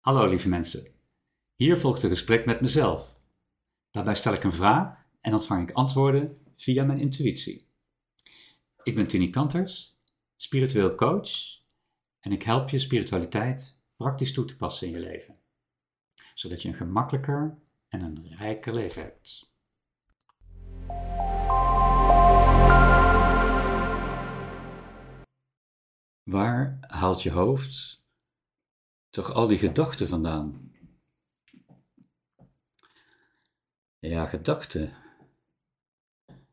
Hallo lieve mensen. Hier volgt een gesprek met mezelf. Daarbij stel ik een vraag en ontvang ik antwoorden via mijn intuïtie. Ik ben Tini Kanters, spiritueel coach en ik help je spiritualiteit praktisch toe te passen in je leven, zodat je een gemakkelijker en een rijker leven hebt. Waar haalt je hoofd toch al die gedachten vandaan? Ja, gedachten.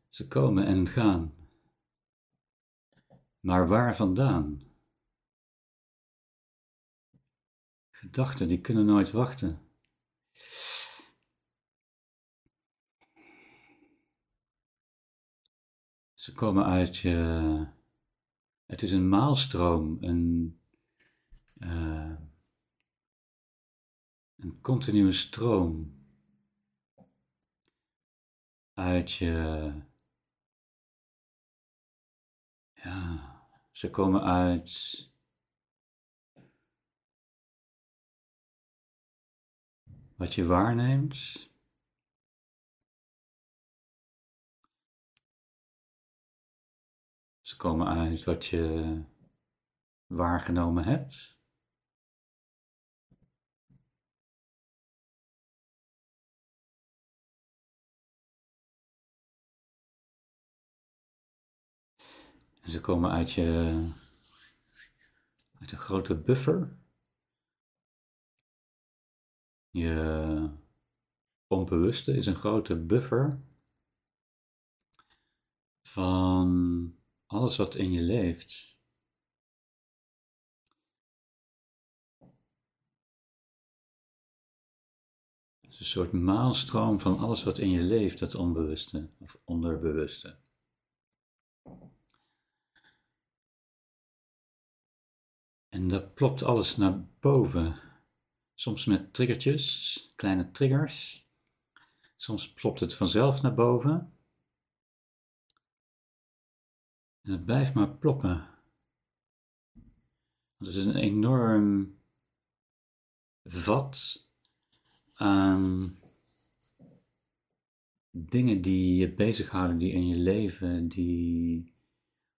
Ze komen en gaan. Maar waar vandaan? Gedachten die kunnen nooit wachten. Ze komen uit je. Het is een maalstroom, een, uh, een continue stroom uit je. Ja, ze komen uit. Wat je waarneemt. Ze komen uit wat je waargenomen hebt. En ze komen uit je uit een grote buffer. Je onbewuste is een grote buffer van alles wat in je leeft. een soort maalstroom van alles wat in je leeft, dat onbewuste of onderbewuste. En dat plopt alles naar boven. Soms met triggertjes, kleine triggers. Soms plopt het vanzelf naar boven. En het blijft maar ploppen. Het is een enorm vat aan dingen die je bezighouden, die in je leven, die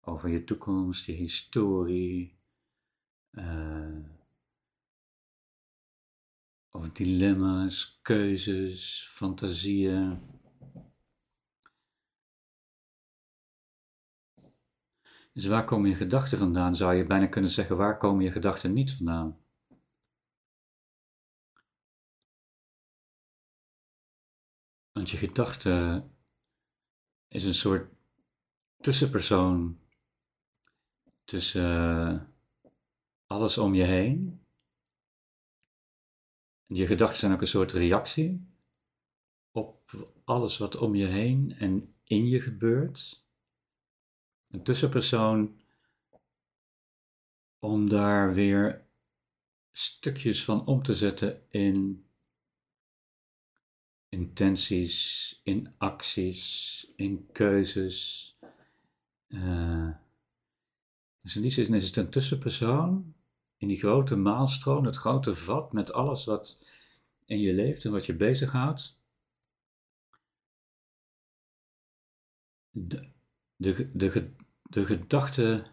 over je toekomst, je historie, uh, over dilemma's, keuzes, fantasieën. Dus waar komen je gedachten vandaan? Zou je bijna kunnen zeggen, waar komen je gedachten niet vandaan? Want je gedachte is een soort tussenpersoon tussen alles om je heen. Je gedachten zijn ook een soort reactie op alles wat om je heen en in je gebeurt. Een tussenpersoon om daar weer stukjes van om te zetten in intenties, in acties, in keuzes. Uh, dus in die zin is het een tussenpersoon in die grote maalstroom, het grote vat met alles wat in je leeft en wat je bezighoudt. De, de, de, gedachten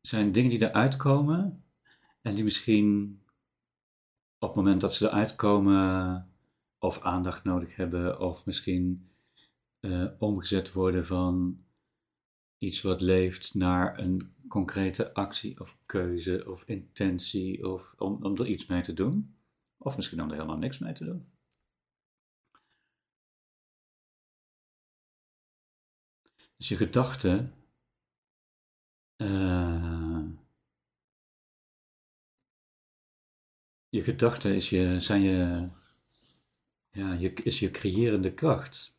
zijn dingen die eruit komen en die misschien op het moment dat ze eruit komen of aandacht nodig hebben of misschien uh, omgezet worden van iets wat leeft naar een concrete actie of keuze of intentie of om, om er iets mee te doen. Of misschien om er helemaal niks mee te doen. Dus je gedachten uh, je gedachten is je, zijn je, ja, je, is je creërende kracht.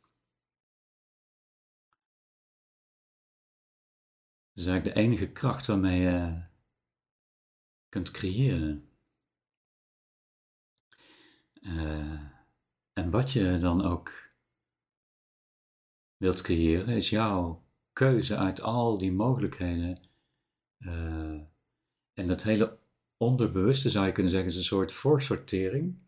Is eigenlijk de enige kracht waarmee je kunt creëren. Uh, en wat je dan ook wilt creëren, is jouw keuze uit al die mogelijkheden. Uh, en dat hele onderbewuste, zou je kunnen zeggen, is een soort voorsortering.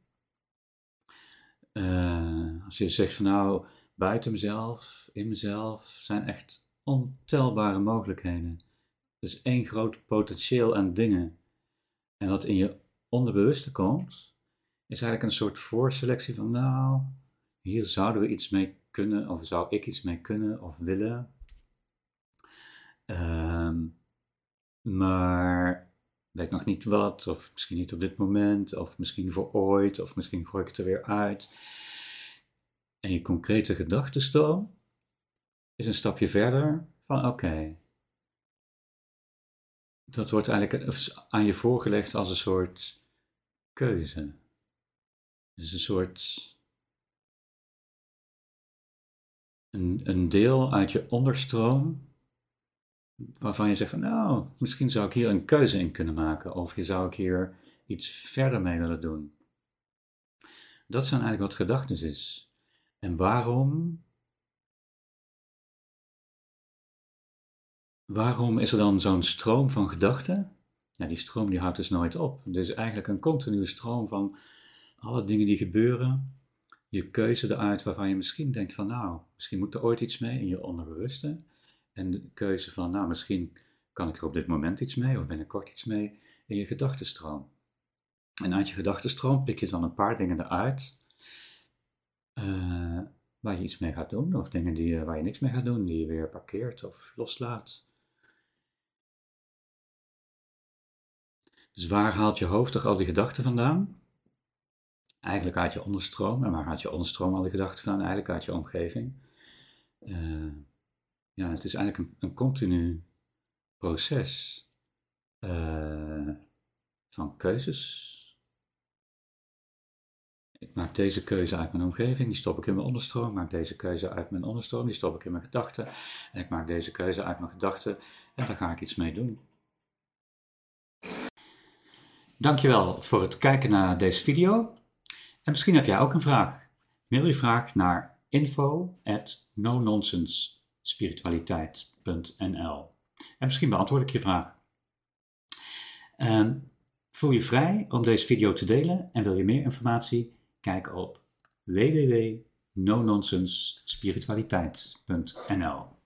Uh, als je zegt van nou, buiten mezelf, in mezelf, zijn echt ontelbare mogelijkheden. Dus één groot potentieel aan dingen. En wat in je onderbewuste komt, is eigenlijk een soort voorselectie van nou, hier zouden we iets mee kunnen, of zou ik iets mee kunnen of willen. Um, maar weet nog niet wat, of misschien niet op dit moment, of misschien voor ooit, of misschien gooi ik het er weer uit. En je concrete gedachtenstroom is een stapje verder van oké. dat wordt eigenlijk aan je voorgelegd als een soort keuze. Dus een soort. Een, een deel uit je onderstroom waarvan je zegt van nou, misschien zou ik hier een keuze in kunnen maken of je zou ik hier iets verder mee willen doen. Dat zijn eigenlijk wat gedachten is. En waarom? Waarom is er dan zo'n stroom van gedachten? Ja, die stroom die houdt dus nooit op. Is eigenlijk een continue stroom van alle dingen die gebeuren. Je keuze eruit waarvan je misschien denkt van nou, misschien moet er ooit iets mee in je onderbewuste. En de keuze van, nou, misschien kan ik er op dit moment iets mee of binnenkort iets mee in je gedachtenstroom. En uit je gedachtenstroom pik je dan een paar dingen eruit uh, waar je iets mee gaat doen, of dingen die, waar je niks mee gaat doen, die je weer parkeert of loslaat. Dus waar haalt je hoofd toch al die gedachten vandaan? Eigenlijk uit je onderstroom. En waar haalt je onderstroom al die gedachten vandaan? Eigenlijk uit je omgeving. Uh, ja, het is eigenlijk een, een continu proces uh, van keuzes. Ik maak deze keuze uit mijn omgeving, die stop ik in mijn onderstroom. Ik maak deze keuze uit mijn onderstroom, die stop ik in mijn gedachten. En ik maak deze keuze uit mijn gedachten en daar ga ik iets mee doen. Dankjewel voor het kijken naar deze video. En misschien heb jij ook een vraag. Mail je vraag naar info at no nonsense spiritualiteit.nl. En misschien beantwoord ik je vraag. Um, voel je vrij om deze video te delen en wil je meer informatie? Kijk op www.nononsensespiritualiteit.nl.